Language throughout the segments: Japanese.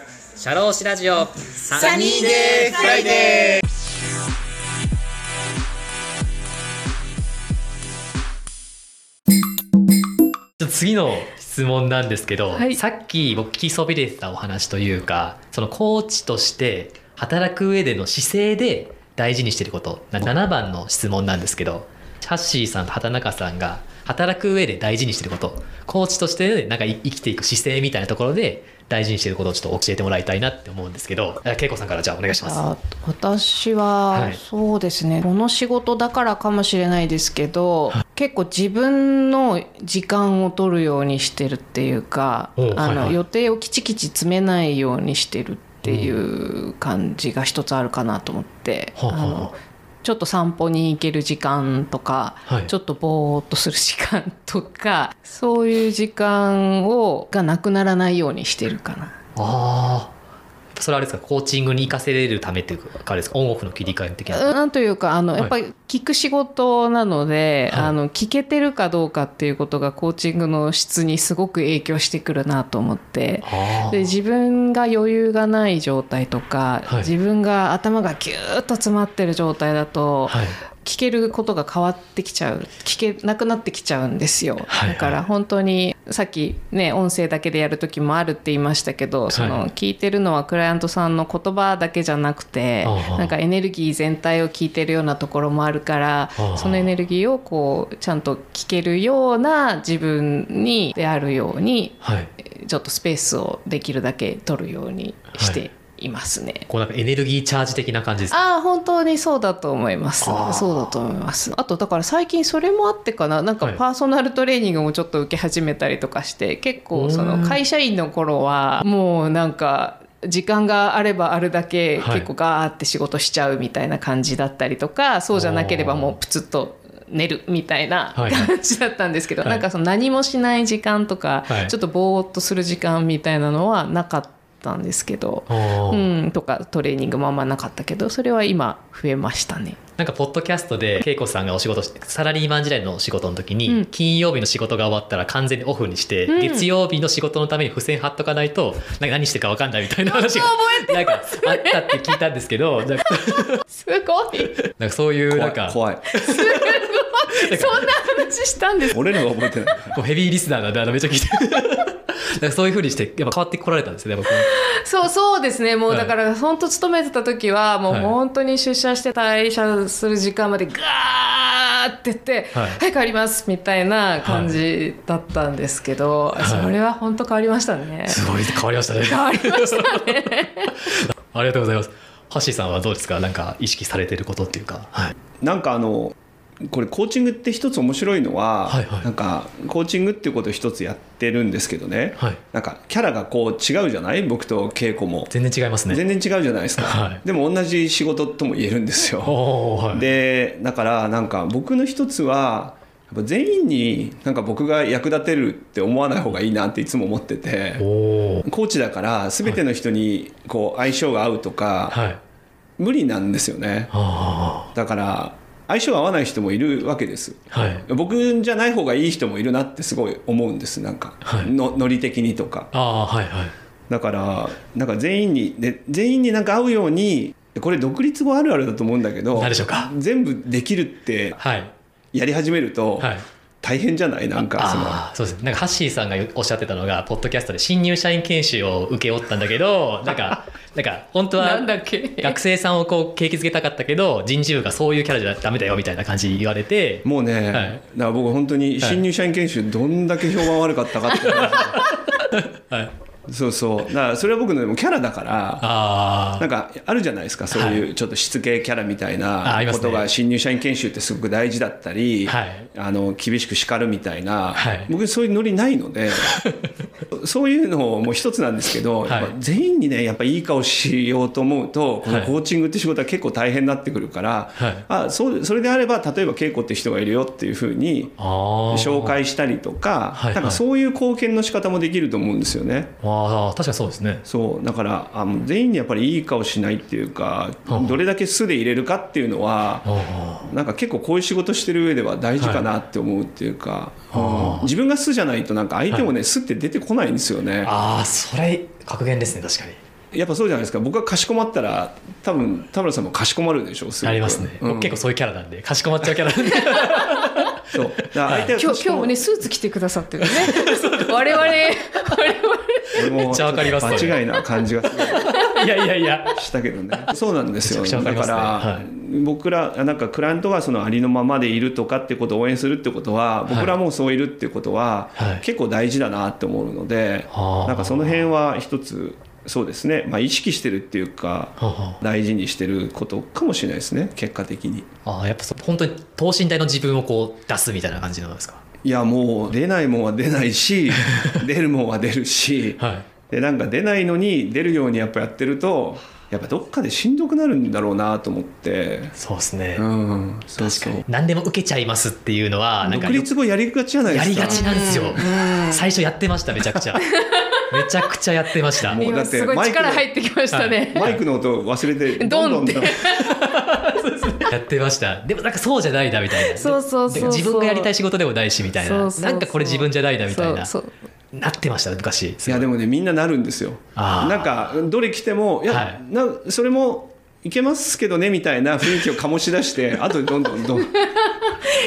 シャローシラジオ。サニーデーフライデー。次の質問なんですけど、はい。さっき僕聞きそびれてたお話というかそのコーチとして働く上での姿勢で大事にしてることな7番の質問なんですけどハッシーさんと畑中さんが働く上で大事にしてることコーチとしてなんかい生きていく姿勢みたいなところで大事にしてることをちょっと教えてもらいたいなって思うんですけどあ恵子さんからじゃあお願いします。あ私は、はい。そうですね。この仕事だからかもしれないですけど、結構自分の時間を取るようにしてるっていうかおあの、はいはい。予定をきちきち詰めないようにしてるっていう感じが一つあるかなと思って、はあはああのちょっと散歩に行ける時間とか、はいちょっとぼーっとする時間とかそういう時間をがなくならないようにしてるかな。ああそれはあれですかコーチングに生かせれるためっていうかあれですかオンオフの切り替え的な。なんというかあの、はい。やっぱり聞く仕事なので、はい。あの聞けてるかどうかっていうことがコーチングの質にすごく影響してくるなと思って。で自分が余裕がない状態とか、はい。自分が頭がギューッと詰まってる状態だと、はい聞けることが変わってきちゃう聞けなくなってきちゃうんですよ、はいはい。だから本当にさっきね音声だけでやる時もあるって言いましたけど、その聞いてるのはクライアントさんの言葉だけじゃなくてなんかエネルギー全体を聞いてるようなところもあるからそのエネルギーをこうちゃんと聞けるような自分にであるようにはい。ちょっとスペースをできるだけ取るようにしていますね。こうなんかエネルギーチャージ的な感じですか？ああ本当にそうだと思います。そうだと思います。あとだから最近それもあってかな。なんかはい。パーソナルトレーニングもちょっと受け始めたりとかして結構そうん。の会社員の頃はもうなんか時間があればあるだけはい。結構ガーって仕事しちゃうみたいな感じだったりとか、そうじゃなければもうプツッと寝るみたいなはい。感じだったんですけど、はい。なんかその何もしない時間とか、はい。ちょっとぼーっとする時間みたいなのはなかったんですけど、うん、とかトレーニングもあんまなかったけどそれは今増えましたね。なんかポッドキャストで恵子さんがお仕事してサラリーマン時代の仕事の時に、うん。金曜日の仕事が終わったら完全にオフにして、うん。月曜日の仕事のために付箋貼っとかないとなんか何してるか分かんないみたいな話がなんかあったって聞いたんですけどなんかすごい。なんかそういうなんか怖い。怖い。そんな話したんです俺のが覚えてない。こうヘビーリスナーなんであのめっちゃ聞いてる かそういうふうにしてやっぱ変わってこられたんですね僕 そうそうですね。もうはい。だから本当勤めてた時はもうはい。本当に出社して退社する時間までガーって言って「ははいい、帰ります」みたいな感じだったんですけど、い。それは本当変わりましたね。すごい変わりましたね。変わりましたね。ありがとうございます。ハッシーさんはどうですか？なんか意識されてることっていうか、はい、なんかあのこれコーチングって一つ面白いのは、はいはい。なんかコーチングっていうことを一つやってるんですけどね、はい。なんかキャラがこう違うじゃない？僕と稽古も。全然違いますね。全然違うじゃないですか、はい。でも同じ仕事とも言えるんですよ。はい。でだからなんか僕の一つはやっぱ全員になんか僕が役立てるって思わない方がいいなっていつも思っててコーチだから全ての人にこう相性が合うとか、はい。無理なんですよね。あだから相性が合わない人もいるわけです。あはい。僕じゃない方がいい人もいるなってすごい思うんですなんか、はい。のノリ的にとか。ああはいはい。だからなんか全員にで全員になんか合うようにこれ独立後あるあるだと思うんだけど何でしょうか。全部できるってはい。やり始めるとはい大変じゃない？なんかその。ああそうです。なんかハッシーさんがおっしゃってたのがポッドキャストで新入社員研修を受け負ったんだけど なんかなんか本当はなんだっけ？学生さんをこう景気づけたかったけど人事部がそういうキャラじゃダメだよみたいな感じ言われて。もうね、はい。だから僕本当に新入社員研修どんだけ評判悪かったかって話はいそうそう。だからそれは僕のでもキャラだからあなんかあるじゃないですかそういうちょっとしつけキャラみたいなことが新入社員研修ってすごく大事だったり、はい。あの厳しく叱るみたいな、はい。僕そういうノリないので そういうのも一つなんですけど、はい。全員にねやっぱいい顔しようと思うとこのはい。コーチングって仕事は結構大変になってくるから、はい。あそうそれであれば例えば稽古って人がいるよっていうふうに紹介したりとか、はいなんかそういう貢献の仕方もできると思うんですよね。ああ確かにそうですね。そうだからあもう全員にやっぱりいい顔しないっていうかはあ。どれだけ素で入れるかっていうのはあ。なんか結構こういう仕事してる上では大事かなって思うっていうか、はあうん。自分が素じゃないとなんか相手もね、素って出てこないんですよね。ああそれ格言ですね確かに。やっぱそうじゃないですか。僕がかしこまったら多分田村さんもかしこまるでしょすごく。ありますね、うん。僕結構そういうキャラなんでかしこまっちゃうキャラなんでそう。相手が今日今日もねスーツ着てくださってるね。我々我々。俺もめっちゃわかります間違いな感じがする。いやいやいや。したけどね。そうなんですよ。めちゃくちゃだわかりますね。から、僕らなんかクライアントがそのありのままでいるとかってことを応援するってことは僕らもそういるってことははい。結構大事だなって思うので、はあ。なんかその辺は一つそうですね、まあ、意識してるっていうかはあは大事にしてることかもしれないですね。結果的に。ああやっぱ本当に等身大の自分をこう出すみたいな感じなんですか？いやもう出ないもんは出ないし 出るもんは出るし。はい。でなんか出ないのに出るようにやっぱやってるとやっぱどっかでしんどくなるんだろうなと思って。そうですね、うんそうそう。何でも受けちゃいますっていうのはなんか独立後やりがちじゃないですか。やりがちなんですよ、最初やってましためちゃくちゃ。めちゃくちゃやってました。今もうだってすごいマイク力入ってきましたね、マイクの音忘れて ドンって。どんどん やってました。でもなんかそうじゃないなみたいな。そうそうそうそう。で自分がやりたい仕事でもないしみたいな。そうそうそう。なんかこれ自分じゃないなみたいな。そうそうなってました昔。いやでもねみんななるんですよ。なんかどれ着てもいや、はい。なそれもいけますけどねみたいな雰囲気を醸し出して あとでどんどんどん。い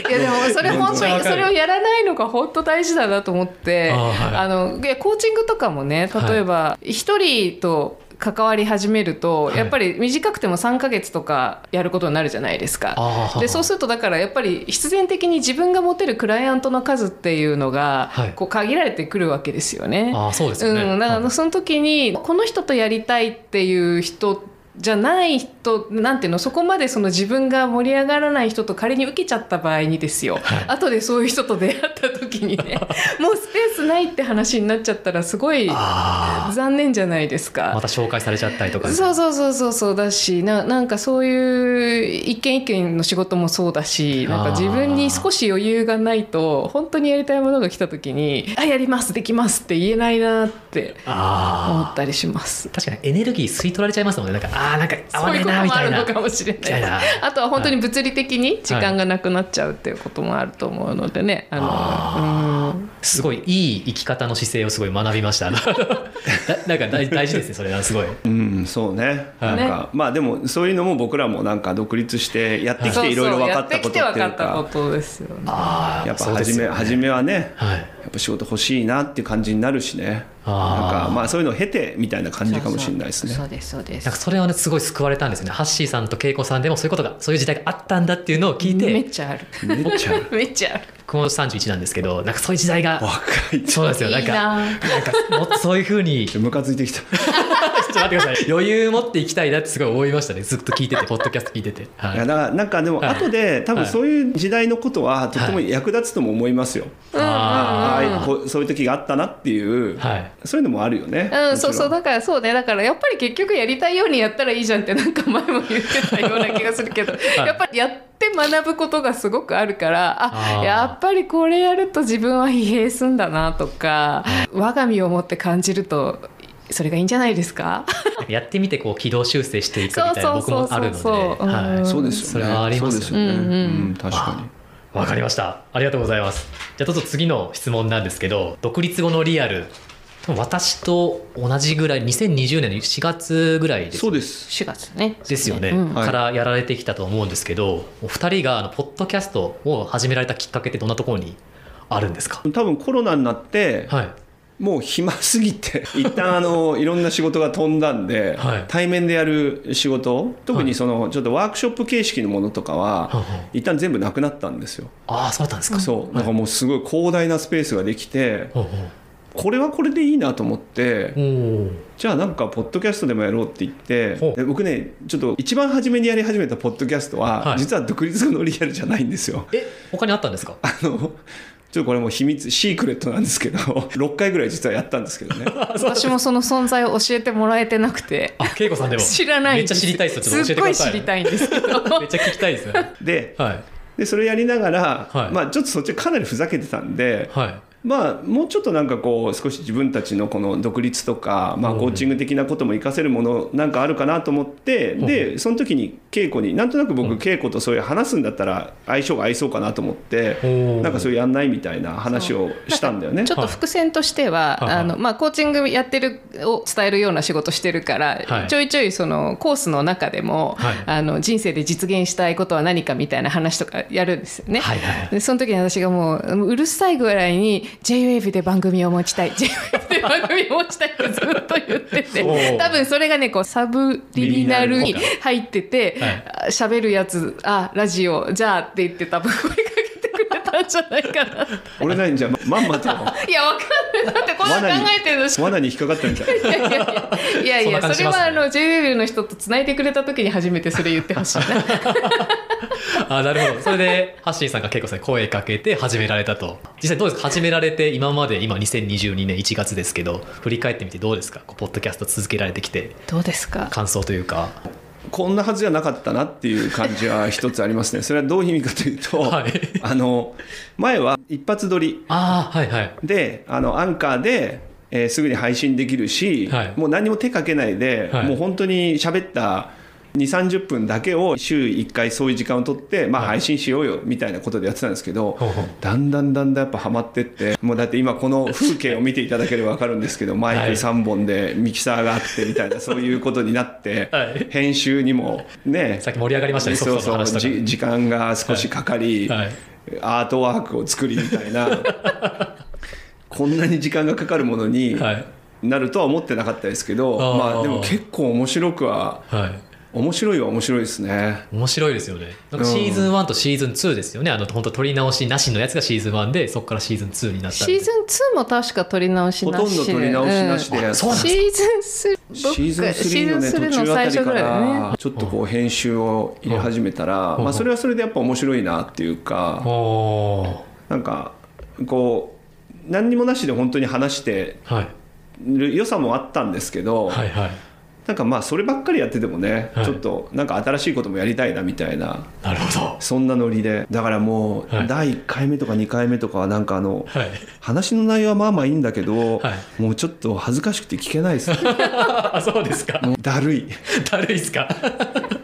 やでもそれ本当にそれをやらないのが本当大事だなと思ってあーはい。あのいやコーチングとかもね例えば一人と関わり始めると、はい。やっぱり短くても3ヶ月とかやることになるじゃないですか。でそうするとだからやっぱり必然的に自分が持てるクライアントの数っていうのがはい。こう限られてくるわけですよね。ああそうですうん、だかはい。らその時にこの人とやりたいっていう人じゃない人なんていうのそこまでその自分が盛り上がらない人と仮に受けちゃった場合にですよ、はい。後でそういう人と出会った時にね もうスペースないって話になっちゃったらすごいあ残念じゃないですか。あまた紹介されちゃったりとかそうそうそうそうそうだしななんかそういう一件一件の仕事もそうだしなんか自分に少し余裕がないと本当にやりたいものが来た時に「あやりますできます」って言えないなって思あったりします。あ確かにエネルギー吸い取られちゃいますもんね。なんかああなんか合わないそういうこともあなみたいなるのかもしれない。あとは本当に物理的に時間がなくなっちゃうっていうこともあると思うのでね。あのあうん。すごいいい生き方の姿勢をすごい学びました。なんか大大事ですねそれはすごい。うんそうね。はい。なんか、まあでもそういうのも僕らもなんか独立してやってきそうそうていろいろ分かったことっていうやってきて分かったこかとですよね。ああやっぱ初め、初めはねはいやっぱ仕事欲しいなっていう感じになるしね。なんかまあそういうのを経てみたいな感じかもしれないですねそうですそうです。なんかそれはねすごい救われたんですよね。ハッシーさんと恵子さんでもそういうことがそういう時代があったんだっていうのを聞いめってちゃある。めっちゃ めっちゃある。僕も31なんですけどなんかそういう時代が若いそうなんですよ。なんかいいななんかもっとそういうふうにムカついてきた っと待ってください。余裕持っていきたいなってすごい思いましたね。ずっと聞いてて ポッドキャスト聞いてて、はい。いやだからなんかでもはい。後で多分そういう時代のことはとても役立つとも思いますよ、あああこうそういう時があったなっていう、はい。そういうのもあるよね、うん、そうそうだからそうね。だからやっぱり結局やりたいようにやったらいいじゃんってなんか前も言ってたような気がするけど、やっぱりやって学ぶことがすごくあるからあやっぱりこれやると自分は疲弊すんだなとか我が身をもって感じるとそれがいいんじゃないですか？やってみてこう軌道修正していくみたいな僕もあるので。はい。そうですよね。それはありますよね。そうん。確かに。わかりました。ありがとうございます。じゃあちょっと次の質問なんですけど独立後のリアル。私と同じぐらい2020年の4月ぐらいですそうです。4月ね。ですよね、うん。はい。からやられてきたと思うんですけどお二人があのポッドキャストを始められたきっかけってどんなところにあるんですか？多分コロナになって、はいもう暇すぎて 一旦あのいろんな仕事が飛んだんで、はい。対面でやる仕事特にそのちょっとワークショップ形式のものとかは、は一旦全部なくなったんですよ、ああそうだったんですか、そう。だからもうすごい広大なスペースができてこれはこれでいいなと思ってじゃあなんかポッドキャストでもやろうって言って僕ねちょっと一番初めにやり始めたポッドキャストは、はい。実は独立後のリアルじゃないんですよ。え他にあったんですか？あのちょっとこれもう秘密シークレットなんですけど 6回ぐらい実はやったんですけどね。私もその存在を教えてもらえてなくて。あ恵子さんでも。知らないめっちゃ知りたいですよちょっと教えてくださいすっごい知りたいんですけど。めっちゃ聞きたいですね。ではいでそれやりながら、はい。まあ、ちょっとそっちかなりふざけてたんではいまあもうちょっとなんかこう少し自分たちのこの独立とか、まあ、うん。コーチング的なことも活かせるものなんかあるかなと思って、うん。でその時に稽古になんとなく僕うん。稽古とそういう話すんだったら相性が合いそうかなと思って、なんかそういうやんないみたいな話をしたんだよね。ちょ。っと伏線としては、はいあのまあ、コーチングやってるを伝えるような仕事してるから、はい。ちょいちょいそのコースの中でも、はい。あの人生で実現したいことは何かみたいな話とかやるんですよね。はいはいでその時に私がもううるさいぐらいに JWAVE で番組を持ちたい。JWAVE で番組を持ちたいってずっと言ってて。多分それがねこうサブリミナルに入っててはい。喋、るやつあラジオじゃあって言って多分声かけんじゃないかな。俺何じゃあまんまといやわかんない。だってこんな考えてるのし罠に引っかかったみたい。いやいやいや。いやいそれはあの JWAVE の人とつないでくれた時に初めてそれ言ってほしいな あなるほど。それでハッシーさんが結構声かけて始められたと。実際どうですか？始められて今まで今2022年1月ですけど振り返ってみてどうですか？こうポッドキャスト続けられてきて。どうですか？感想というかこんなはずじゃなかったなっていう感じは一つありますね。それはどういう意味かというと、はい。あの前は一発撮り。ああはいはい。であのアンカーで、えーすぐに配信できるし、はい。もう何も手かけないで、はい。もう本当に喋った2 3 0分だけを週1回そういう時間を取って、まあ、はい。配信しようよみたいなことでやってたんですけど、ほうほう。だんだんだんだんやっぱハマってってもうだって今この風景を見ていただければ分かるんですけどマイクはい3本でミキサーがあってみたいなそういうことになって、はい。編集にもねさっき盛り上がりましたねそうそう時間が少しかかり、はい。アートワークを作りみたいな。こんなに時間がかかるものにはい。なるとは思ってなかったですけど、まあでも結構面白くははい面白いは面白いですね。面白いですよね。なんかシーズン1とシーズン2ですよね。あの本当撮り直しなしのやつがシーズン1でそこからシーズン2になったシーズン2も確か撮り直しなしほとんど撮り直しなしで。うなんシーズン3シーズン3のねシーズン3の途中あたりか最初ぐらね。らちょっとこう編集を入れ始めたら、うん。まあ、それはそれでやっぱ面白いなっていうかおなんかこう何にもなしで本当に話してる良さもあったんですけど、はいはいなんかまあそればっかりやっててもね、はい。ちょっとなんか新しいこともやりたいなみたいななるほど。そんなノリで。だからもうはい。第1回目とか2回目とかはなんかあのはい。話の内容はまあまあいいんだけど、はもうちょっと恥ずかしくて聞けないです。ね あそうですか。もうだるい。だるいですか。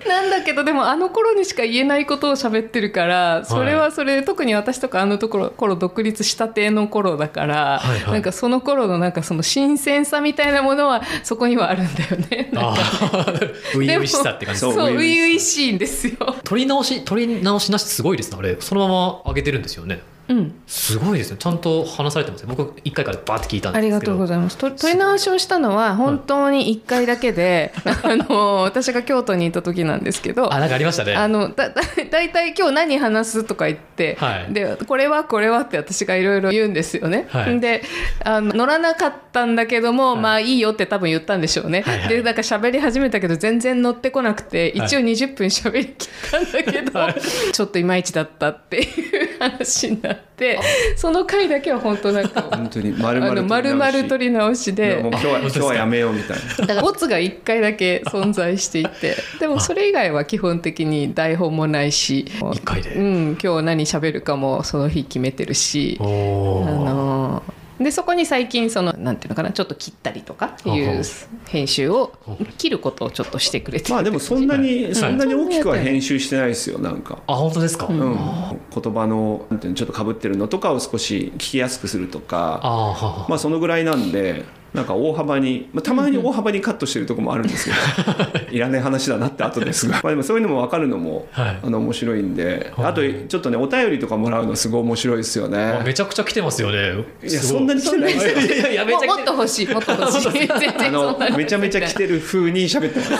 なんだけどでもあの頃にしか言えないことを喋ってるからそれはそれで特に私とかあのところ頃独立したての頃だから、はい。はいなんかその頃のなんかその新鮮さみたいなものはそこにはあるんだよね。なんあかあ 初々しさって感じそう初初々しいんですよ。撮り直し撮り直しなしすごいですねあれ。そのまま上げてるんですよねうん、すごいですね。ちゃんと話されてますね。僕1回からバーって聞いたんですけど。ありがとうございます。と取り直しをしたのは本当に1回だけで、あの私が京都にいた時なんですけど、あなんかありましたね。あのだだだいたい今日何話すとか言って、はい。でこれはこれはって私がいろいろ言うんですよね。はい。であの乗らなかったんだけども、はい。まあいいよって多分言ったんでしょうね。はいはい。でなんか喋り始めたけど全然乗ってこなくてはい。一応20分喋りきったんだけど、はい。ちょっといまいちだったっていう話になってその回だけは本当なんか。本当に丸あの丸々取りり直しで。もう今日は今日はやめようみたいな。だからボツが1回だけ存在していて。でもそれ以外は基本的に台本もないし一回で。うん、今日何喋るかもその日決めてるし、おあおのーでそこに最近そのなんていうのかなちょっと切ったりとかいほうほうう編集を切ることをちょっとしてくれてるまあでもそんなに、はい。そんなに大きくは編集してないですよなんか。あ本当ですか、うん。あ、言葉のなんていうのちょっとかぶってるのとかを少し聞きやすくするとか。まあそのぐらいなんでなんか大幅に、まあ、たまに大幅にカットしてるとこもあるんですけど いらない話だなって後ですが。まあでもそういうのも分かるのも、はい。あの面白いんではい。あとちょっとねお便りとかもらうのすごい面白いですよあねめちゃくちゃ来てますよね。いやそんなに来てないですよ。い。やいやめもちもっと欲しいもっと欲しい。あ そんの。なにめちゃめちゃ来てる風に喋ってます。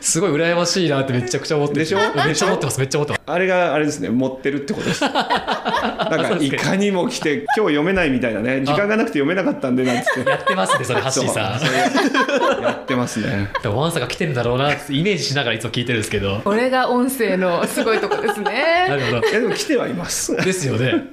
すごい羨ましいなってめちゃくちゃ思ってでしょ？めっちゃ思ってますめっちゃ思ってます。あれがあれですね持ってるってことです。なんかいかにも来て今日読めないみたいなね時間がなくて読めなかったんでなんつってやってますねそれハッシーさん。やってますね。でもワンさんが来てるんだろうなってイメージしながらいつも聞いてるんですけど。これが音声のすごいとこです なねるほど。いやでも来てはいます。ですよね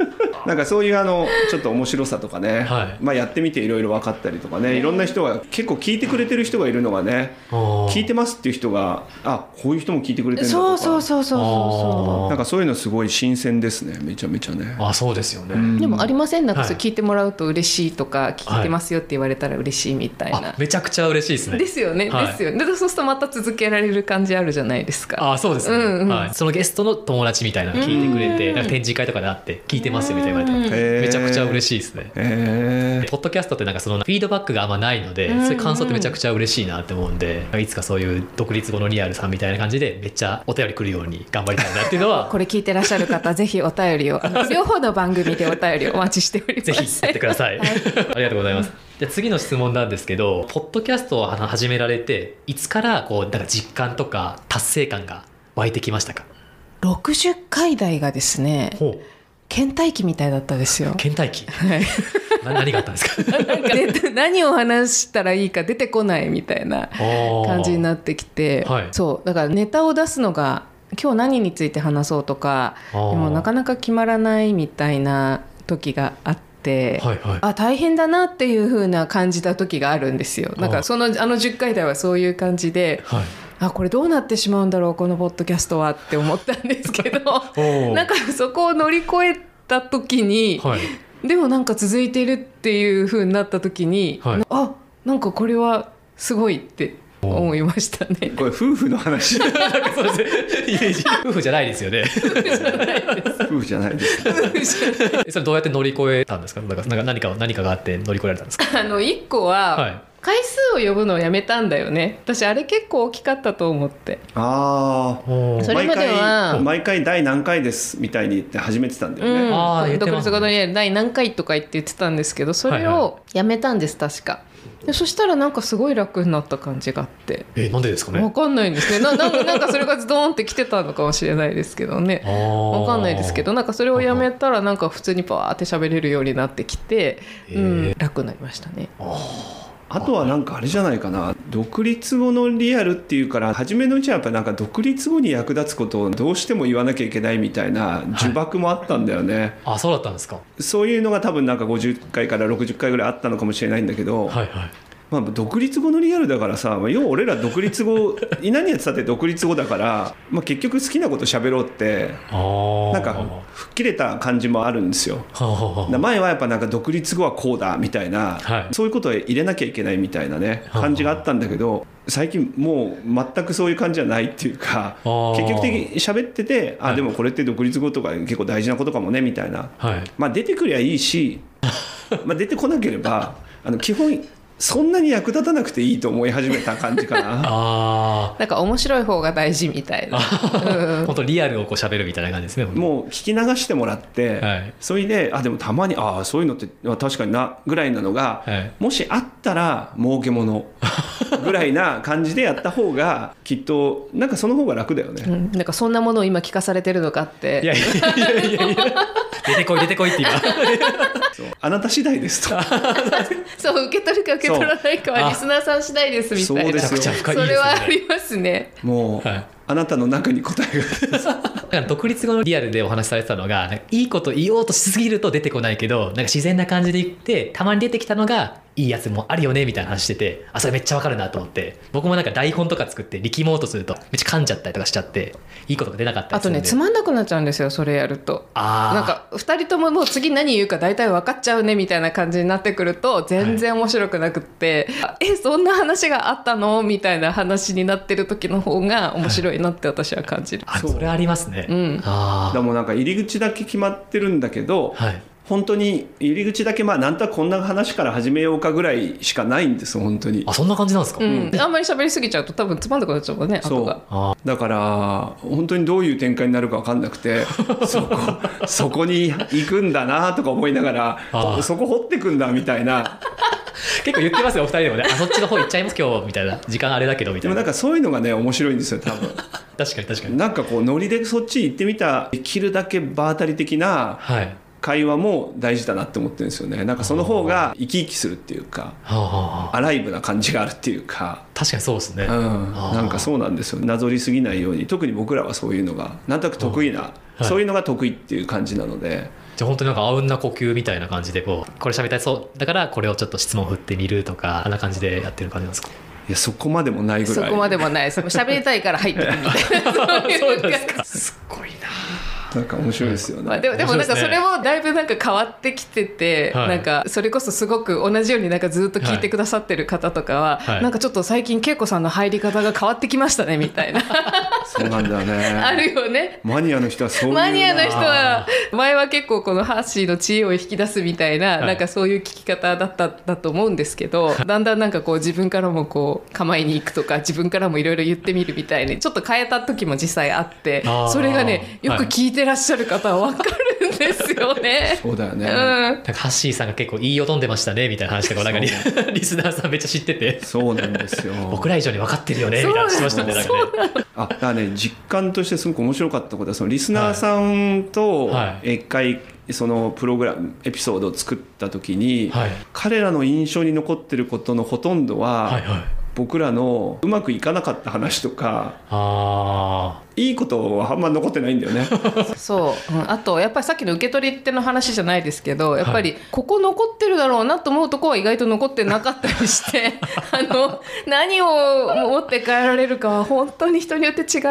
なんかそういうあのちょっと面白さとかね、はい。まあ、やってみていろいろ分かったりとかね。いろんな人が結構聞いてくれてる人がいるのがね聞い聞てますっていう人があこういう人も聞いてくれてるんだとか。そうそうそうそうそなんかそういうのすごい新鮮ですね。めちゃめちゃね。あそうですよね、うん。うでもありません？なんかそ聞いてもらうと嬉しいとか聞いてますよって言われたら嬉しいみたいな。あめちゃくちゃ嬉しいですね。ですよね、はい。ですよね。でそうするとまた続けられる感じあるじゃないですか。あそうですね、うんうん。はい、そのゲストの友達みたいなの聞いてくれてうん。なんか展示会とかで会って聞いてますよみたいな言われてへー。めちゃくちゃ嬉しいですね。えポッドキャストってなんかそのフィードバックがあんまないので、そういう感想ってめちゃくちゃ嬉しいなって思うんでいつかそういう独立後のリアルさんみたいな感じでめっちゃお便り来るように頑張りたいなっていうのは。これ聞いてらっしゃる方ぜひお便りを。あの両方の番組でお便りをお待ちしております。ぜひやってくださ い。ありがとうございます。じゃあ次の質問なんですけど、ポッドキャストを始められて、いつからこうなんか実感とか達成感が湧いてきましたか？60回台がですねほう、倦怠期みたいだったですよ倦怠期。はい な何があったんですか？なんかで何を話したらいいか出てこないみたいな感じになってきて、はいそうだからネタを出すのが今日何について話そうとかでもなかなか決まらないみたいな時があって、はいはい。あ大変だなっていう風な感じた時があるんですよ。なんかそのあの10回台はそういう感じではい。あこれどうなってしまうんだろうこのポッドキャストはって思ったんですけど おなんかそこを乗り越えた時に、はい。でもなんか続いてるっていう風になった時に、はいあなんかこれはすごいって思いましたね。これ夫婦の話。夫婦じゃないですよね。夫婦じゃないです それどうやって乗り越えたんですか？なんか何か何かがあって乗り越えられたんですか？あの1個は、はい。回数を呼ぶのをやめたんだよね。私あれ結構大きかったと思って。ああそれまでは毎回毎回第何回ですみたいに言って始めてたんだよね、うん。あー言って独立語のリアル第何回とか言って言ってたんですけどそれをやめたんです確か。でそしたらなんかすごい楽になった感じがあって。えなんでですかね？わかんないんですね。な なんかなんかそれがズドーンってきてたのかもしれないですけどね。わわかんないですけどなんかそれをやめたらなんか普通にパーって喋れるようになってきて、うん、楽になりましたね。あとはなんかあれじゃないかな独立後のリアルっていうから初めのうちはやっぱなんか独立後に役立つことをどうしても言わなきゃいけないみたいな呪縛もあったんだよね、あそうだったんですか。そういうのが多分なんか50回から60回ぐらいあったのかもしれないんだけど、はいはい。まあ、独立後のリアルだからさ、まあ要は俺ら独立後 何やってたって独立後だから、まあ、結局好きなこと喋ろうって。なんか吹っ切れた感じもあるんですよ。前はやっぱなんか独立後はこうだみたいな、はいそういうことを入れなきゃいけないみたいなねはあ感じがあったんだけど最近もう全くそういう感じじゃないっていうか結局的に喋っててあはいでもこれって独立後とか結構大事なことかもねみたいなはい。まあ出てくりゃいいしまあ出てこなければあの基本そんなに役立たなくていいと思い始めた感じかな。あなんか面白い方が大事みたいな、あ。本当リアルをこう喋るみたいな感じですね。もう聞き流してもらって、はいそれであでもたまにああそういうのってあ確かになぐらいなのが、はいもしあったら儲けもの ぐらいな感じでやった方がきっとなんかその方が楽だよね。うん、なんかそんなものを今聞かされてるのかっていやいやいやいやいや出てこい出てこいって今。そう。あなた次第ですと。そう受け取るか受け取らないかはリスナーさん次第ですみたいな。それはありますね。もう、はいあなたの中に答えが。だから独立後のリアルでお話しされてたのがいいこと言おうとしすぎると出てこないけどなんか自然な感じで言ってたまに出てきたのがいいやつもあるよねみたいな話しててあそれめっちゃわかるなと思って。僕もなんか台本とか作って力もうとするとめっちゃ噛んじゃったりとかしちゃっていいことが出なかったあとりするんで。ねつまんなくなっちゃうんですよそれやると。あー。なんか2人とももう次何言うか大体分かっちゃうねみたいな感じになってくると全然面白くなくって、あえそんな話があったの？みたいな話になってる時の方が面白いなって私は感じる、あそれありますね、うん。あでもなんか入り口だけ決まってるんだけど、あはい本当に入り口だけまあなんとなくこんな話から始めようかぐらいしかないんです本当に。あ。そんな感じなんですか、うん。あんまり喋りすぎちゃうと多分つまんなくなっちゃうもんねそう。だから本当にどういう展開になるか分かんなくて そこそこに行くんだなとか思いながらそこ掘ってくんだみたいな。結構言ってますよお二人でもね。あそっちの方行っちゃいます今日みたいな。時間あれだけどみたいな。でもなんかそういうのがね面白いんですよ多分。確かに確かに。なんかこうノリでそっち行ってみたできるだけ場当たり的なはい会話も大事だなって思ってるんですよね。なんかその方が生き生きするっていうかアライブな感じがあるっていうか。確かにそうですね、うん、なんかそうなんですよ。なぞりすぎないように。特に僕らはそういうのがなんとなく得意な、い。そういうのが得意っていう感じなので。じゃあ本当になんかあうんな呼吸みたいな感じでこうこれ喋りたいそう。だからこれをちょっと質問振ってみるとかあんな感じでやってる感じなんですか？いやそこまでもないぐらい。そこまでもないです。もう喋りたいから入ってくるみたいな。そういうそうなんですかすごいななんか面白いですよね、まあ、でもでもなんかそれもだいぶなんか変わってきてて、はい。なんかそれこそすごく同じようになんかずっと聞いてくださってる方とかは、はい。なんかちょっと最近恵子さんの入り方が変わってきましたねみたいな。そうなんだよね。あるよね。マニアの人はそういうマニアの人は前は結構このハッシーの知恵を引き出すみたいな、はい。なんかそういう聞き方だっただと思うんですけどだんだんなんかこう自分からもこう構えに行くとか自分からもいろいろ言ってみるみたいにちょっと変えた時も実際あってそれがねよく聞いてらっしゃる方は分かるんですよね。そうだよね、うん。なんかハッシーさんが結構言いよどんでましたねみたいな話とかなんかリスナーさんめっちゃ知ってて。そうなんですよ。僕ら以上に分かってるよねみたいな話しましたねなんかね。あだからね実感としてすごく面白かったことはそのリスナーさんとはい。一回そのプログラムエピソードを作った時に、はい。彼らの印象に残ってることのほとんどは、はいはい僕らのうまくいかなかった話とかあいいことはあんま残ってないんだよね。そう、うん。あとやっぱりさっきの受け取り手の話じゃないですけどやっぱりここ残ってるだろうなと思うとこは意外と残ってなかったりして あの何を持って帰られるかは本当に人によって違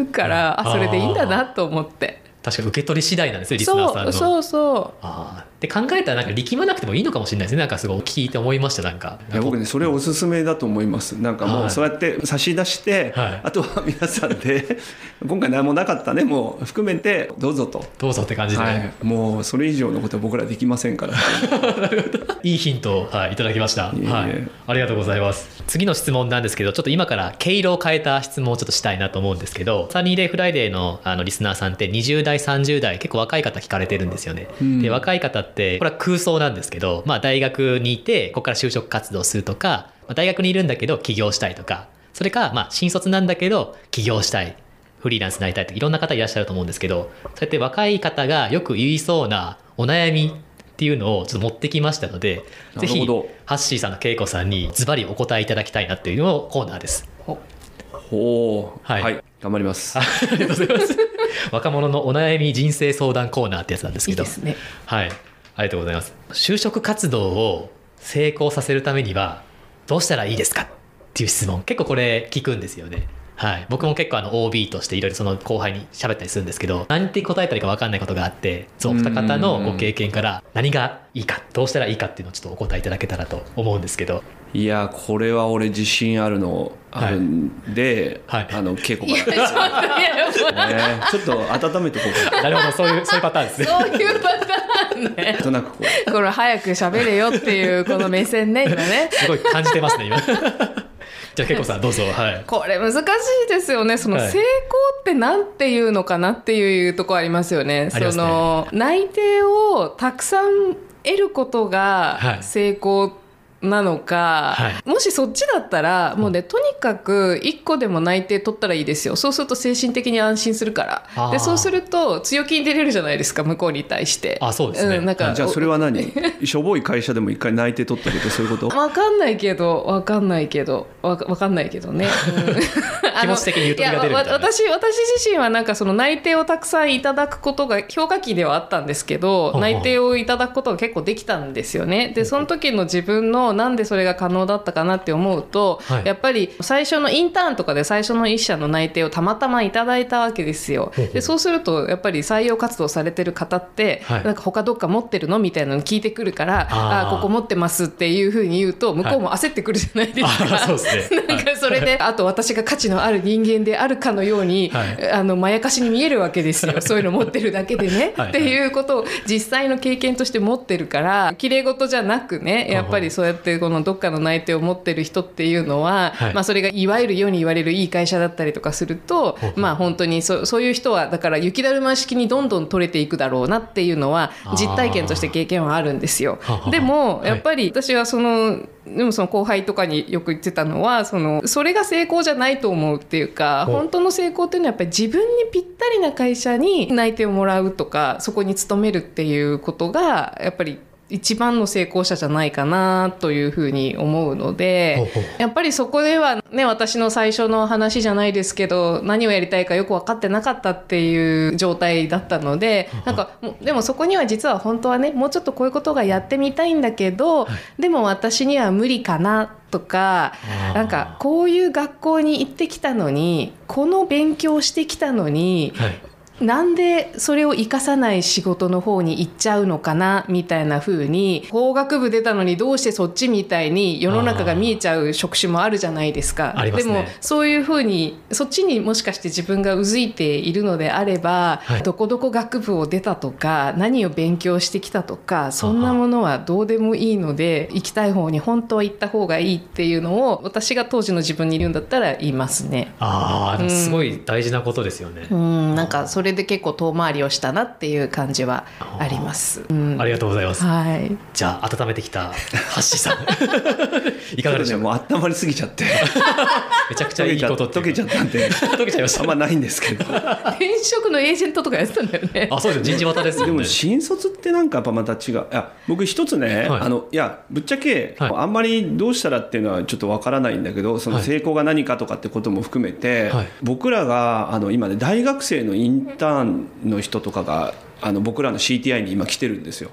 うからあそれでいいんだなと思って。ー確かに受け取り次第なんですよリスナーさんの。そうそうそあーで考えたらなんか力まなくてもいいのかもしれないですね。なんかすごい聞いて思いましたなんか。いや僕ねそれおすすめだと思います。なんかもはい。うそうやって差し出して、はい。あとは皆さんで 今回何もなかったねもう含めてどうぞと、どうぞって感じで、はい、もうそれ以上のことは僕らできませんから。いいヒントを、はい、いただきました。いえいえ。はい、ありがとうございます。次の質問なんですけどちょっと今から毛色を変えた質問をちょっとしたいなと思うんですけどサニーデイフライデーのあのリスナーさんって20代30代結構若い方聞かれてるんですよね、うん。で若い方ってこれは空想なんですけど、まあ、大学にいてここから就職活動するとか、まあ、大学にいるんだけど起業したいとかそれかまあ新卒なんだけど起業したいフリーランスになりたいとかいろんな方いらっしゃると思うんですけどそうやって若い方がよく言いそうなお悩みっていうのをちょっと持ってきましたのでぜひハッシーさんの恵子さんにズバリお答えいただきたいなっていうのをコーナーです。ほうはい頑張りますありがとうございます。若者のお悩み人生相談コーナーってやつなんですけど。いいですねはい。ありがとうございます。就職活動を成功させるためにはどうしたらいいですか？っていう質問。結構これ聞くんですよね。はい。僕も結構あの OB としていろいろその後輩に喋ったりするんですけど、何て答えたらいいか分かんないことがあって、そのお二方のご経験から何がいいか、どうしたらいいかっていうのをちょっとお答えいただけたらと思うんですけど。いやこれは俺自信あるのあるんで、はい。あの稽古から、ね、ちょっと温めてこうかな。るほど、そういう、そういうパターンですね。そういうパターンね。となくこうこれ早く喋れよっていうこの目線ね 今ね。すごい感じてますね、今。じゃあ、けいこさん、どうぞ。はい。これ難しいですよね。そのはい。成功ってなんていうのかなっていうところありますよね。ありますね。その内定をたくさん得ることがはい。成功なのか、はもしそっちだったらもうねとにかく1個でも内定取ったらいいですよ。そうすると精神的に安心するから。でそうすると強気に出れるじゃないですか向こうに対して。あそうですね。んなんかじゃあそれは何？しょぼい会社でも一回内定取ったけどそういうこと？わかんないけど。わかんないけど。わかわかんないけどね、うん。あの気持ち的にゆとりが出るみたいな。私私自身はなんかその内定をたくさんいただくことが評価期ではあったんですけど内定をいただくことが結構できたんですよね。でその時の自分のなんでそれが可能だったかなって思うと、はい。やっぱり最初のインターンとかで最初の一社の内定をたまたまいただいたわけですよ。でそうするとやっぱり採用活動されてる方って、はい。なんか他どっか持ってるのみたいなの聞いてくるからあー。あここ持ってますっていうふうに言うと向こうも焦ってくるじゃないですか。なんかそれで、あと私が価値のある人間であるかのように、はい。あのまやかしに見えるわけですよ。そう。いうの持ってるだけでね。はいっていうことを実際の経験として持ってるから綺麗事じゃなくねやっぱりそうやってこのどっかの内定を持ってる人っていうのは、はい。まあ、それがいわゆる世に言われるいい会社だったりとかすると、まあ本当にそそういう人はだから雪だるま式にどんどん取れていくだろうなっていうのは実体験として経験はあるんですよ。でもはい。やっぱり私はそのでもその後輩とかによく言ってたのはそのそれが成功じゃないと思うっていうか本当の成功っていうのはやっぱり自分にぴったりな会社に内定をもらうとかそこに勤めるっていうことがやっぱり一番の成功者じゃないかなというふうに思うのでやっぱりそこではね私の最初の話じゃないですけど何をやりたいかよく分かってなかったっていう状態だったのでなんかでもそこには実は本当はねもうちょっとこういうことがやってみたいんだけど、でも私には無理かなとかなんかこういう学校に行ってきたのにこの勉強してきたのにはいなんでそれを生かさない仕事の方に行っちゃうのかなみたいな風に法学部出たのにどうしてそっちみたいに世の中が見えちゃう職種もあるじゃないですか。ありますねでもそういう風にそっちにもしかして自分がうずいているのであれば、はいどこどこ学部を出たとか何を勉強してきたとかそんなものはどうでもいいので行きたい方に本当は行った方がいいっていうのを私が当時の自分にいるんだったら言いますね。あすごい大事なことですよね、うん、なんかそれで結構遠回りをしたなっていう感じはあります。うん。ありがとうございます、はい。じゃあ温めてきたハッシーさん。いかがでしょう？ねもう温まりすぎちゃって。めちゃくちゃいいこと溶けちゃったんで。溶けちゃいました。あんまないんですけど。転職のエージェントとかやってたんだよね。あそうです。人事渡ですよね。でも新卒ってなんかやっぱまた違う。いや僕一つね、はい。あのいやぶっちゃけ、はい。あんまりどうしたらっていうのはちょっとわからないんだけどそのはい。成功が何かとかってことも含めて、はい。僕らがあの今ね大学生のインターンの人とかがあの僕らの CTI に今来てるんですよ。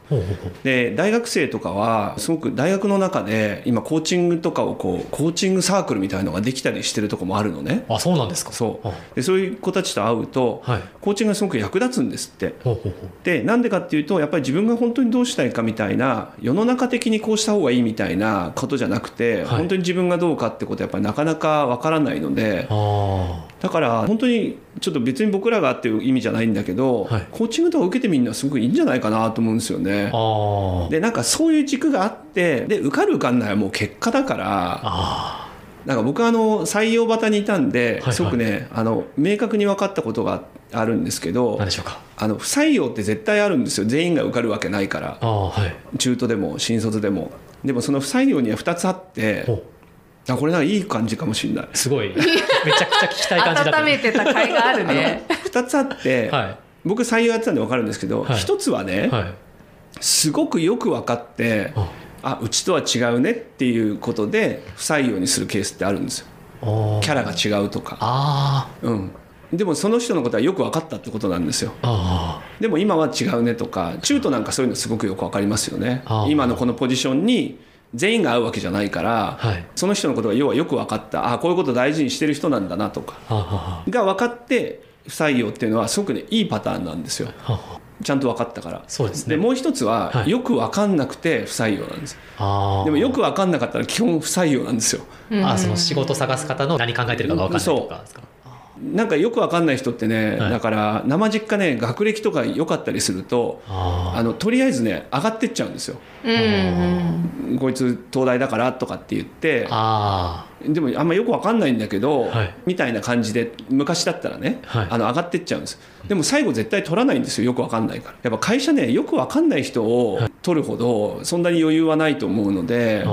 で大学生とかはすごく大学の中で今コーチングとかをこうコーチングサークルみたいのができたりしてるとこもあるのね。あそうなんですか。そう。あ。でそういう子たちと会うと、はい。コーチングがすごく役立つんですって。でなんでかっていうとやっぱり自分が本当にどうしたいかみたいな世の中的にこうした方がいいみたいなことじゃなくて、はい。本当に自分がどうかってことはやっぱりなかなかわからないのであだから本当にちょっと別に僕らがっていう意味じゃないんだけど、はい。コーチングとか受けてみるのはすごくいいんじゃないかなと思うんですよね。でなんかそういう軸があってで受かる受かんないはもう結果だからあなんか僕はあの採用端にいたんではいすごくね、あの明確に分かったことがあるんですけどあの不採用って絶対あるんですよ。全員が受かるわけないから。中途でも新卒でも。でもその不採用には2つあってあこれなんかいい感じかもしれない。すごい。めちゃくちゃ聞きたい感じだった温めてた甲斐があるね。2つあって、はい。僕採用やってたんで分かるんですけど、はい。1つはね、はい。すごくよく分かってあ。あうちとは違うねっていうことで不採用にするケースってあるんですよ。あキャラが違うとか、あうん、でもその人のことはよく分かったってことなんですよ。あでも今は違うねとか中途なんかそういうのすごくよく分かりますよね。今のこのポジションに全員が合うわけじゃないから、はい。その人のことが要はよく分かった。あこういうことを大事にしてる人なんだなとかが分かって不採用っていうのはすごくねいいパターンなんですよ。ははちゃんと分かったから。そうですね。でもう一つは、はい。よく分かんなくて不採用なんです。ああでもよく分かんなかったら基本不採用なんですよ。あその仕事探す方の何考えてるかが分かんないとかですか？なんかよく分かんない人ってね、はい。だから生実家ね学歴とか良かったりするとああのとりあえずね上がってっちゃうんですよ。うんこいつ東大だからとかって言ってあでもあんまよく分かんないんだけど、はい。みたいな感じで昔だったらね、はい。あの上がってっちゃうんです。でも最後絶対取らないんですよよく分かんないから。やっぱ会社ねよく分かんない人を取るほどそんなに余裕はないと思うので、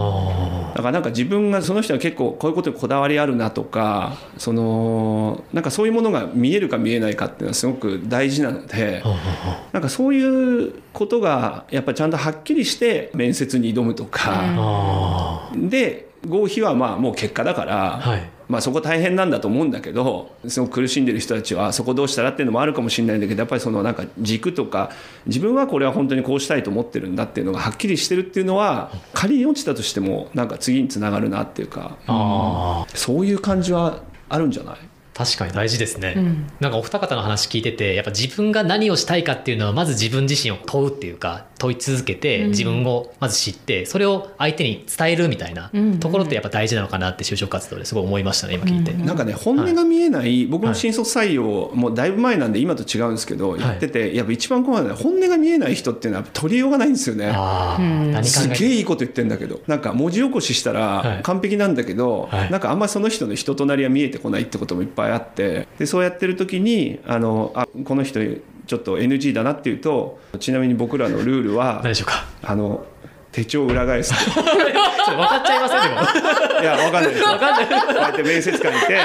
からなんか自分がその人は結構こういうことにこだわりあるなとかそのなんかそういうものが見えるか見えないかっていうのはすごく大事なのでなんかそういうことがやっぱちゃんとはっきりして面接に挑むとか、あで合否はまあもう結果だから、はいまあ、そこ大変なんだと思うんだけどすごく苦しんでる人たちはそこどうしたらっていうのもあるかもしれないんだけどやっぱりそのなんか軸とか自分はこれは本当にこうしたいと思ってるんだっていうのがはっきりしてるっていうのは仮に落ちたとしてもなんか次につながるなっていうかそういう感じはあるんじゃない？確かに。大事ですね、うん。なんかお二方の話聞いててやっぱ自分が何をしたいかっていうのはまず自分自身を問うっていうか問い続けてうん。自分をまず知ってそれを相手に伝えるみたいなうん。ところってやっぱ大事なのかなって就職活動ですごい思いましたね今聞いて、うん。なんかね本音が見えない、僕も新卒採用もうだいぶ前なんで今と違うんですけど、い。やっててやっぱ一番怖いのは本音が見えない人っていうのはやっぱ取りようがないんですよね。ああ、うん。何考すげえいいこと言ってんだけど。なんか文字起こししたはい。ら完璧なんだけど、はい。なんかあんまりその人の人となりは見えてこないってこともいっぱいあって。でそうやってる時にあのあこの人ちょっと NG だなっていうとちなみに僕らのルールは何でしょうか？あの手帳を裏返す。分かっちゃいませんいやわかんないです。よ分かんない。こうやって面接官いて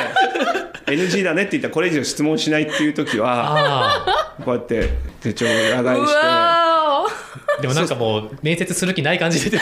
NG だねって言ったらこれ以上質問しないっていう時はあこうやって手帳を裏返うしてでもなんかもう面接する気ない感じで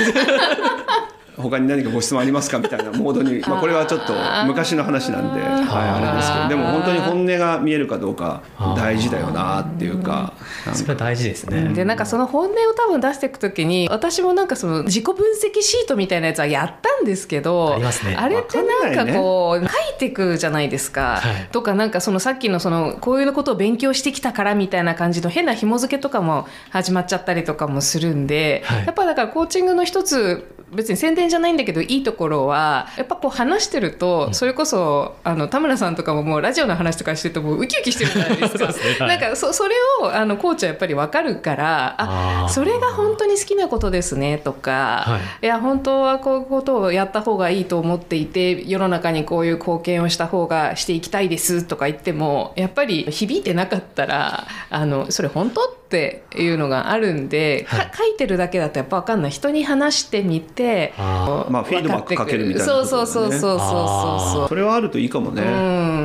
他に何かご質問ありますかみたいな モードに、まあ、これはちょっと昔の話なんで、はい、あれですけどでも本当に本音が見えるかどうか大事だよなっていうか。それは大事ですね。でなんかその本音を多分出していく時に私もなんかその自己分析シートみたいなやつはやったんですけどありますね。あれってなんかこう書いていくじゃないですか、はい。とかなんかそのさっきのそのこういうことを勉強してきたからみたいな感じの変な紐付けとかも始まっちゃったりとかもするんで、はい。やっぱだからコーチングの一つ別に宣伝じゃないんだけどいいところはやっぱこう話してるとそれこそあの田村さんとかももうラジオの話とかしてるともうウキウキしてるじゃないですか。すね。はい。なんかそそれをあのコーチはやっぱり分かるからあそれが本当に好きなことですねとか、、はい。や本当はこういうことをやった方がいいと思っていて世の中にこういう貢献をした方がしていきたいですとか言ってもやっぱり響いてなかったらあのそれ本当っていうのがあるんで、かはい。書いてるだけだとやっぱ分かんない。人に話してみてあまあフィードバックかけるみたいなことだそうそうそうそうそうそうそれはあるといいかもね、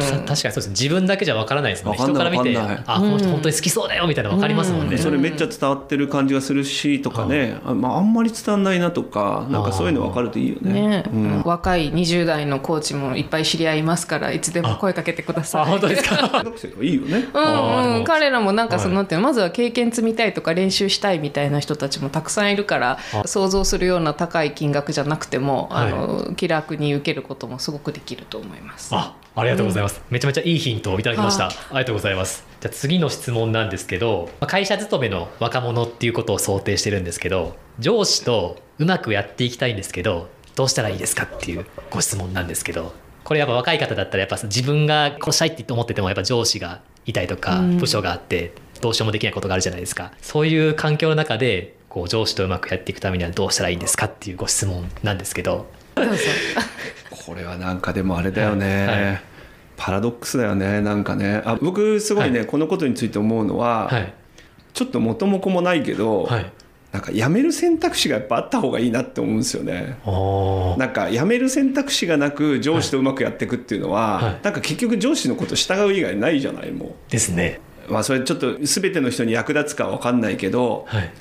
確かにそうです自分だけじゃわからないですもんね。人から見てあこの人本当に好きそうだよみたいなの分かりますもんね、うん。それめっちゃ伝わってる感じがするしとかね、あまあ、あんまり伝わんないなとかなんかそういうの分かるといいよね。ね。うん。若い20代のコーチもいっぱい知り合いますからいつでも声かけてください。あ本当ですか？いいよね。うんうん、彼らもなんかその、はいなんていうのまずは経験積みたいとか練習したいみたいな人たちもたくさんいるからあ。想像するような高い金額じゃなくても、はい。あの気楽に受けることもすごくできると思います。あありがとうございます、めちゃめちゃいいヒントをいただきました、はありがとうございます。じゃあ次の質問なんですけどまあ会社勤めの若者っていうことを想定してるんですけど上司とうまくやっていきたいんですけどどうしたらいいですかっていうご質問なんですけどこれやっぱ若い方だったらやっぱ自分がこうしたいって思っててもやっぱ上司がいたりとかうん。部署があってどうしようもできないことがあるじゃないですか。そういう環境の中でこう上司とうまくやっていくためにはどうしたらいいんですかっていうご質問なんですけど。どうぞ。これはなんかでもあれだよね、はい。はい。パラドックスだよね。なんかね。あ僕すごいね、はこのことについて思うのは、はい。ちょっと元も子もないけど、はい。なんか辞める選択肢がやっぱあった方がいいなって思うんですよね。なんか辞める選択肢がなく上司とうまくやっていくっていうのは、はい。なんか結局上司のこと従う以外ないじゃないもですね。う。まあそれちょっと全ての人に役立つかわかんないけどはい。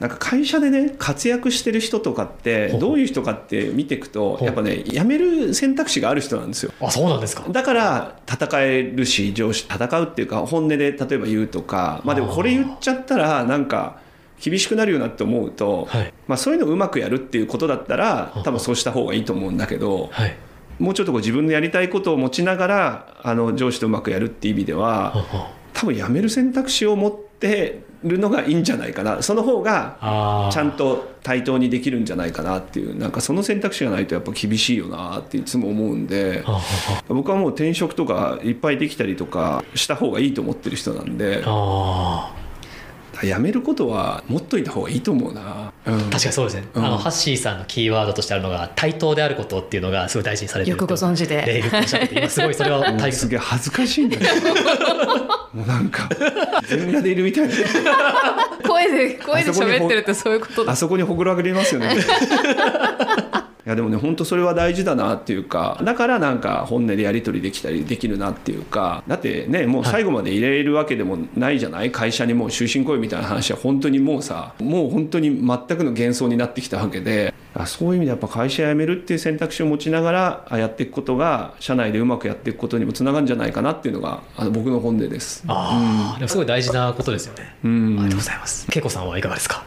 なんか会社でね活躍してる人とかってどういう人かって見ていくとやっぱね辞める選択肢がある人なんですよ。あそうなんですか。だから戦えるし上司戦うっていうか本音で例えば言うとかまあでもこれ言っちゃったらなんか厳しくなるよなって思うと、はい。まあ、そういうのをうまくやるっていうことだったらは多分そうした方がいいと思うんだけどはい。もうちょっとこう自分のやりたいことを持ちながらあの上司とうまくやるっていう意味では多分辞める選択肢を持ってるのがいいんじゃないかな。その方がちゃんと対等にできるんじゃないかなっていうなんかその選択肢がないとやっぱ厳しいよなっていつも思うんで。あ僕はもう転職とかいっぱいできたりとかした方がいいと思ってる人なんで。あ辞めることは持っといた方がいいと思うな、うん。確かにそうですね、うん。あのハッシーさんのキーワードとしてあるのが対等であることっていうのがすごい大事にされてるよくご存知で。レイルっておっしゃってて今す。ごいそれは大切す。げえ恥ずかしいんだけど もうなんか全裸でいるみたいな。声で声で喋ってるってそういうことだ。あ。そこにほくろ上げれますよね いやでもね本当それは大事だなっていうかだからなんか本音でやり取りできたりできるなっていうかだってねもう最後まで入れるわけでもないじゃない？会社にもう終身雇用みたいな話は本当にもうさもう本当に全くの幻想になってきたわけであそういう意味でやっぱ会社辞めるっていう選択肢を持ちながらあやっていくことが社内でうまくやっていくことにもつながるんじゃないかなっていうのがあの僕の本音です。ああ、でもすごい大事なことですよね、うん。ありがとうございます。恵子さんはいかがですか？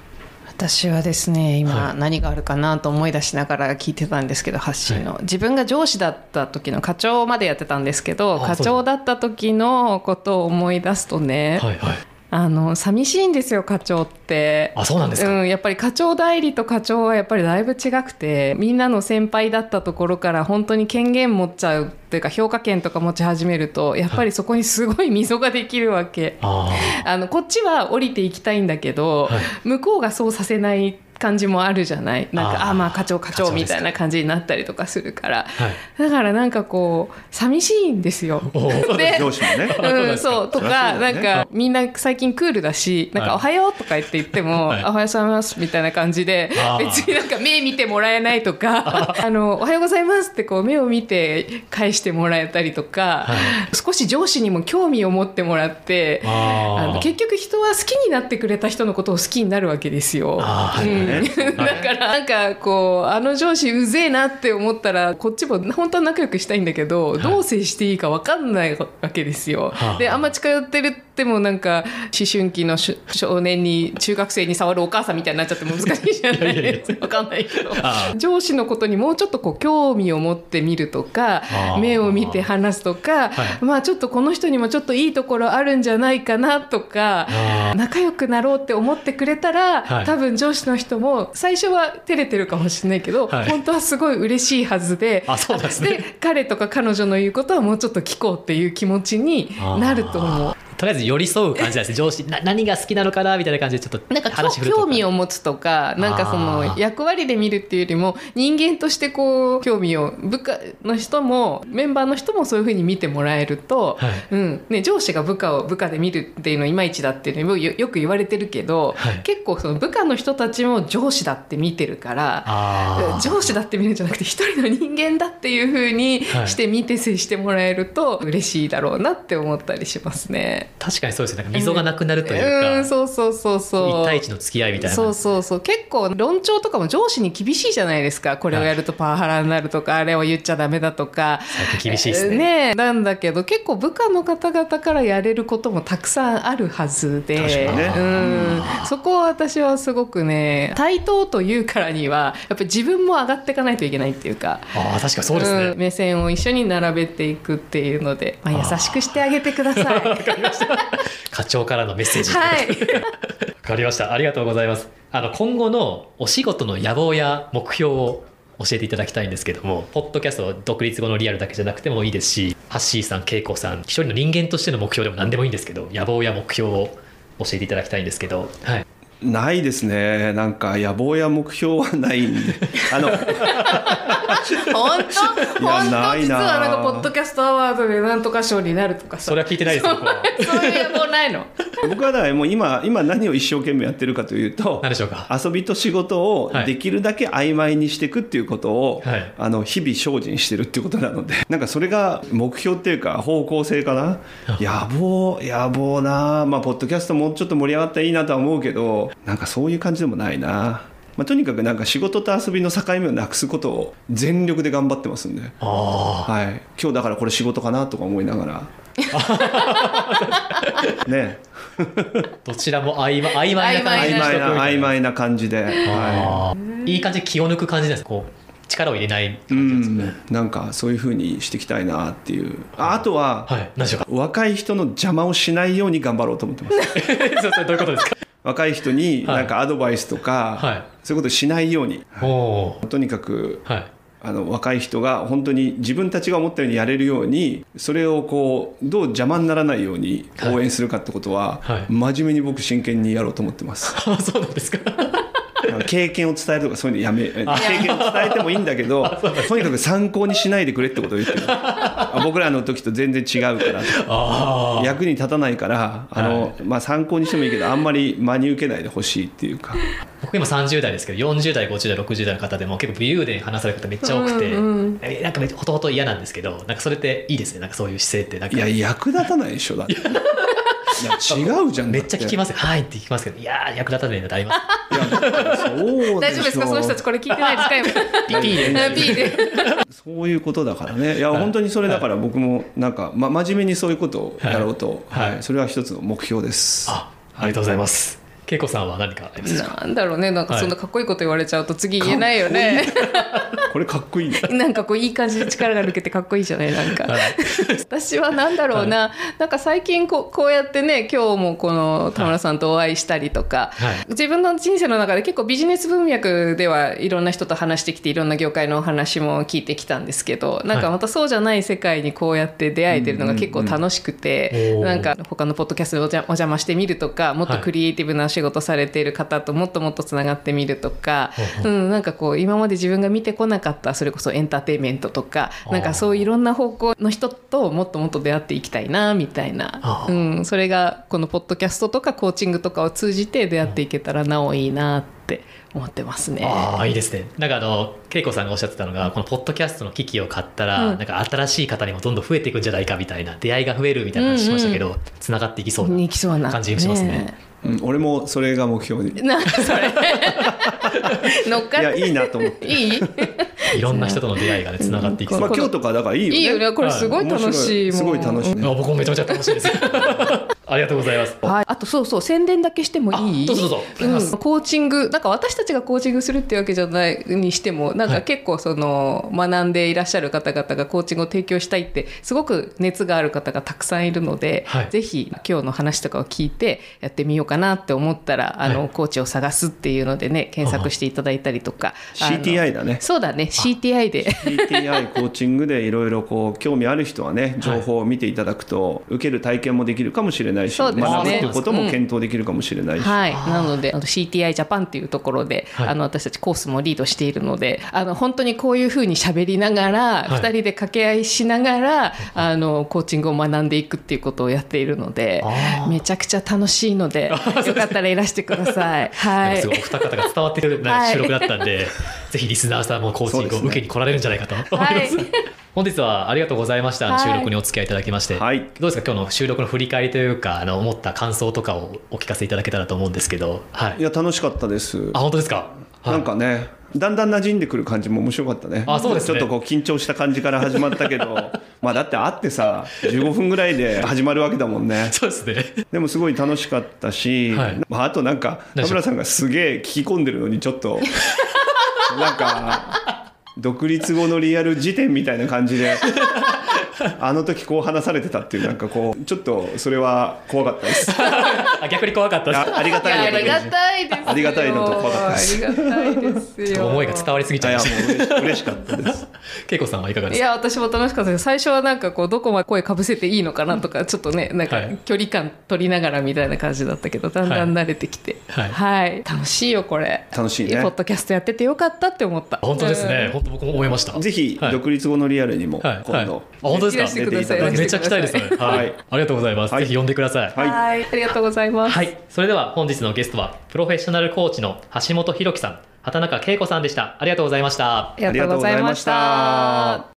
私はですね今はい。何があるかなと思い出しながら聞いてたんですけど発信の、自分が上司だった時の課長までやってたんですけどあ課長だった時のことを思い出すとね、はいはいあの寂しいんですよ課長って。あそうなんですか、うん、やっぱり課長代理と課長はやっぱりだいぶ違くてみんなの先輩だったところから本当に権限持っちゃうっていうか評価権とか持ち始めるとやっぱりそこにすごい溝ができるわけ。ああのこっちは降りていきたいんだけど、はい向こうがそうさせない感じもあるじゃない？なんかあー。あまあ課長課長みたいな感じになったりとかするから。はい。だからなんかこう寂しいんですよ。で上司もね。うん、そうとか、なんかみんな最近クールだしなんか「はい。おはよう」とか言って言っても「はい。おはようございます」みたいな感じで別になんか目見てもらえないとか「あのおはようございます」ってこう目を見て返してもらえたりとか、は少し上司にも興味を持ってもらってああの結局人は好きになってくれた人のことを好きになるわけですよ。うんだからなんかこうあの上司うぜえなって思ったらこっちも本当は仲良くしたいんだけど、どう接していいか分かんないわけですよ。はあであんま近寄ってるってもなんか思春期のし少年に中学生に触るお母さんみたいになっちゃって難しいじゃないですか。分かんないけど。あ上司のことにもうちょっとこう興味を持ってみるとか目を見て話すとか、はい。まあちょっとこの人にもちょっといいところあるんじゃないかなとか仲良くなろうって思ってくれたら、はい。多分上司の人も最初は照れてるかもしれないけど、はい。本当はすごい嬉しいはずであそうですね。で彼とか彼女の言うことはもうちょっと聞こうっていう気持ちになると思う。とりあえず寄り添う感じなんですね。上司な何が好きなのかなみたいな感じでちょっとなんか興味を持つとかなんかそあのー。役割で見るっていうよりも人間としてこう興味を部下の人もメンバーの人もそういうふうに見てもらえると、はい。うん。ね、上司が部下を部下で見るっていうのはいまいちだっていうのもよよく言われてるけど、はい。結構その部下の人たちも上司だって見てるから。上司だって見るんじゃなくて一人の人間だっていう風にはい。して見て接してもらえると嬉しいだろうなって思ったりしますね。確かにそうですね。なんか溝がなくなるというか、うん、そうそうそうそう。一対一の付き合いみたいな。そうそうそう。結構論調とかも上司に厳しいじゃないですか。これをやるとパワハラになるとか、あれを言っちゃダメだとか。最近厳しいですね。ねなんだけど結構部下の方々からやれることもたくさんあるはずで、ね。うん、そこは私はすごくね対等というからにはやっぱり自分も上がっていかないといけないっていうか。ああ確かにそうですね、ん。目線を一緒に並べていくっていうので、まあ、優しくしてあげてください。課長からのメッセージ。はい。わかりました。ありがとうございます。あの今後のお仕事の野望や目標を教えていただきたいんですけどもポッドキャスト独立後のリアルだけじゃなくてもいいですしハッシーさん恵子さん一人の人間としての目標でも何でもいいんですけど野望や目標を教えていただきたいんですけど、はい、ないですね。なんか野望や目標はないんで。あの 本当？本ないな当実はなんかポッドキャストアワードでなんとか賞になるとか。さそれは聞いてないですよ僕は。そういうないの？僕はだからもう今今何を一生懸命やってるかというと何でしょうか？遊びと仕事をはい。できるだけ曖昧にしていくっていうことを、はい。あの日々精進してるっていうことなので。なんかそれが目標っていうか方向性かな？野望野望なまあポッドキャストもうちょっと盛り上がったらいいなとは思うけどなんかそういう感じでもないな。まあ、とにかくなんか仕事と遊びの境目をなくすことを全力で頑張ってますんで、あはい、今日だからこれ仕事かなとか思いながら。ね。あどちらも曖昧曖昧な感じ曖昧な曖昧な感じで、はあー。いい感じで気を抜く感じですこう力を入れないい、う感じですね、ん。なんかそういうふうにしていきたいなっていう。ああとは、はい。何でしょうか？若い人の邪魔をしないように頑張ろうと思ってます。そうそれどういうことですか？若い人にはい。なんかアドバイスとか、はい。そういうことしないように。おおとにかくーはい。あの若い人が本当に自分たちが思ったようにやれるようにそれをこうどう邪魔にならないように応援するかってことは、はい。真面目に僕真剣にやろうと思ってます。あそうなんですか経験を伝えるとかそういうのやめ経験を伝えてもいいんだけどとにかく参考にしないでくれってことを言ってる。あ僕らの時と全然違うから。あ役に立たないからあの、はい。まあ、参考にしてもいいけどあんまり真に受けないでほしいっていうか。僕今30代ですけど40代50代60代の方でも結構武勇伝話される方めっちゃ多くて、うんうんえなんかほとほと嫌なんですけどなんかそれっていいですね。なんかそういう姿勢ってなんか。いや役立たないでしょだって 違うじゃん。めっちゃ聞きまますよ。はいって聞きますけど。いやー役立たないなってあります。そう大丈夫ですか？その人たちこれ聞いてないですか？今。でで。そういうことだからね。いや、はい本当にそれだから僕もなんか、ま、真面目にそういうことをやろうと、はい。はい。それは一つの目標です。あありがとうございます恵子さんは何かありますか？なんだろうね。なんかそんなかっこいいこと言われちゃうと次言えないよね。これかっこいいね。なんかこういい感じで力が抜けてかっこいいじゃない？なんか。私はなんだろうな、なんか最近こうこうやってね今日もこの田村さんとお会いしたりとか、はい。自分の人生の中で結構ビジネス文脈ではいろんな人と話してきていろんな業界のお話も聞いてきたんですけどなんかまたそうじゃない世界にこうやって出会えてるのが結構楽しくて、うん。うんうんなんか他のポッドキャストでお邪お邪魔してみるとかもっとクリエイティブな仕仕事されている方ともっともっとつながってみるとか、ほうん、なんかこう今まで自分が見てこなかったそれこそエンターテインメントとかなんかそういろんな方向の人ともっともっと出会っていきたいなみたいな。あ、うーん、それがこのポッドキャストとかコーチングとかを通じて出会っていけたらなおいいなって思ってますね。ああいいですね。なんかあの恵子さんがおっしゃってたのがこのポッドキャストの機器を買ったら、うん。なんか新しい方にもどんどん増えていくんじゃないかみたいな出会いが増えるみたいな話しましたけど、つながっていきそうなに行きそうな感じがしますねうん、俺もそれが目標に。なんかそれ 乗っかいや、っていいなと思って。いい？いろんな人との出会いがねつながっていきそうまあ、今日とかだからいいよね。いいよねこれすごい楽しいもん面白すごい楽しいね。あ僕もめちゃめちゃ楽しいです ありがとうございます。はい、あとそうそう宣伝だけしてもいい？あどうぞどうぞ。うん、コーチングなんか私たちがコーチングするっていうわけじゃないにしてもなんかはい結構その学んでいらっしゃる方々がコーチングを提供したいってすごく熱がある方がたくさんいるので、はい。ぜひ今日の話とかを聞いてやってみようかなって思ったらあの、はいコーチを探すっていうのでね検索していただいたりとか CTI だね。そうだね CTI で。PTI コーチングでいろいろこう興味ある人はね情報を見ていただくと受ける体験もできるかもしれないし、そうですね。学ぶっていうことも検討できるかもしれないし、はい、なのであの CTI ジャパンっていうところで、はい。あの私たちコースもリードしているのであの本当にこういうふうに喋りながら、はい。2人で掛け合いしながらあのコーチングを学んでいくっていうことをやっているのでめちゃくちゃ楽しいのでよかったらいらしてください。はい。すごいお二方が伝わってくるなんかはい。収録だったんで、ぜひリスナーさんもコーチングを受けに来られるんじゃないかと思います。はい 本日はありがとうございました、はい。収録にお付き合いいただきまして、はい。どうですか？今日の収録の振り返りというかあの思った感想とかをお聞かせいただけたらと思うんですけど、はい。い、や楽しかったです。あ本当ですか、はい。なんかねだんだん馴染んでくる感じも面白かったね。あそうですね。ちょっとこう緊張した感じから始まったけど。まあだって会ってさ15分ぐらいで始まるわけだもんね。そうですね。でもすごい楽しかったし、はい。まあ、あとなんか田村さんがすげえ聞き込んでるのにちょっと なんか独立後のリアル辞典みたいな感じであの時こう話されてたっていうなんかこうちょっとそれは怖かったです。あ逆に怖かったです。あありがたいありがたいですよ。ありがたいのと怖かった。ありがたいですよ思いが伝わりすぎちゃいまいやもしたう嬉しかったです。恵子さんはいかがですか？いや私も楽しかったです。最初はなんかこうどこまで声かぶせていいのかなとかちょっとねなんかはい。距離感取りながらみたいな感じだったけどだんだん慣れてきて。はい。はい、楽しいよこれ。楽しいね。ポッドキャストやっててよかったって思った。本当ですね、うん本当僕も思いました。ぜひはい。独立後のリアルにもはい。今度、はいあ本当ですか？めっちゃ期待ですねはい、はい。ありがとうございます、はい。ぜひ呼んでくださいはい。はい。ありがとうございます、はい、それでは本日のゲストはプロフェッショナルコーチの橋本博樹さん、畑中恵子さんでした。ありがとうございました。ありがとうございましたあ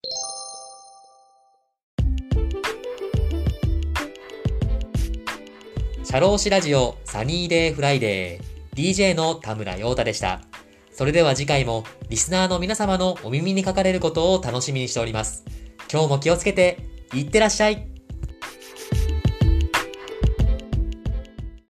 シャローシラジオサニーデイフライデー DJ の田村陽太でした。それでは次回もリスナーの皆様のお耳にかかれることを楽しみにしております。今日も気をつけていってらっしゃい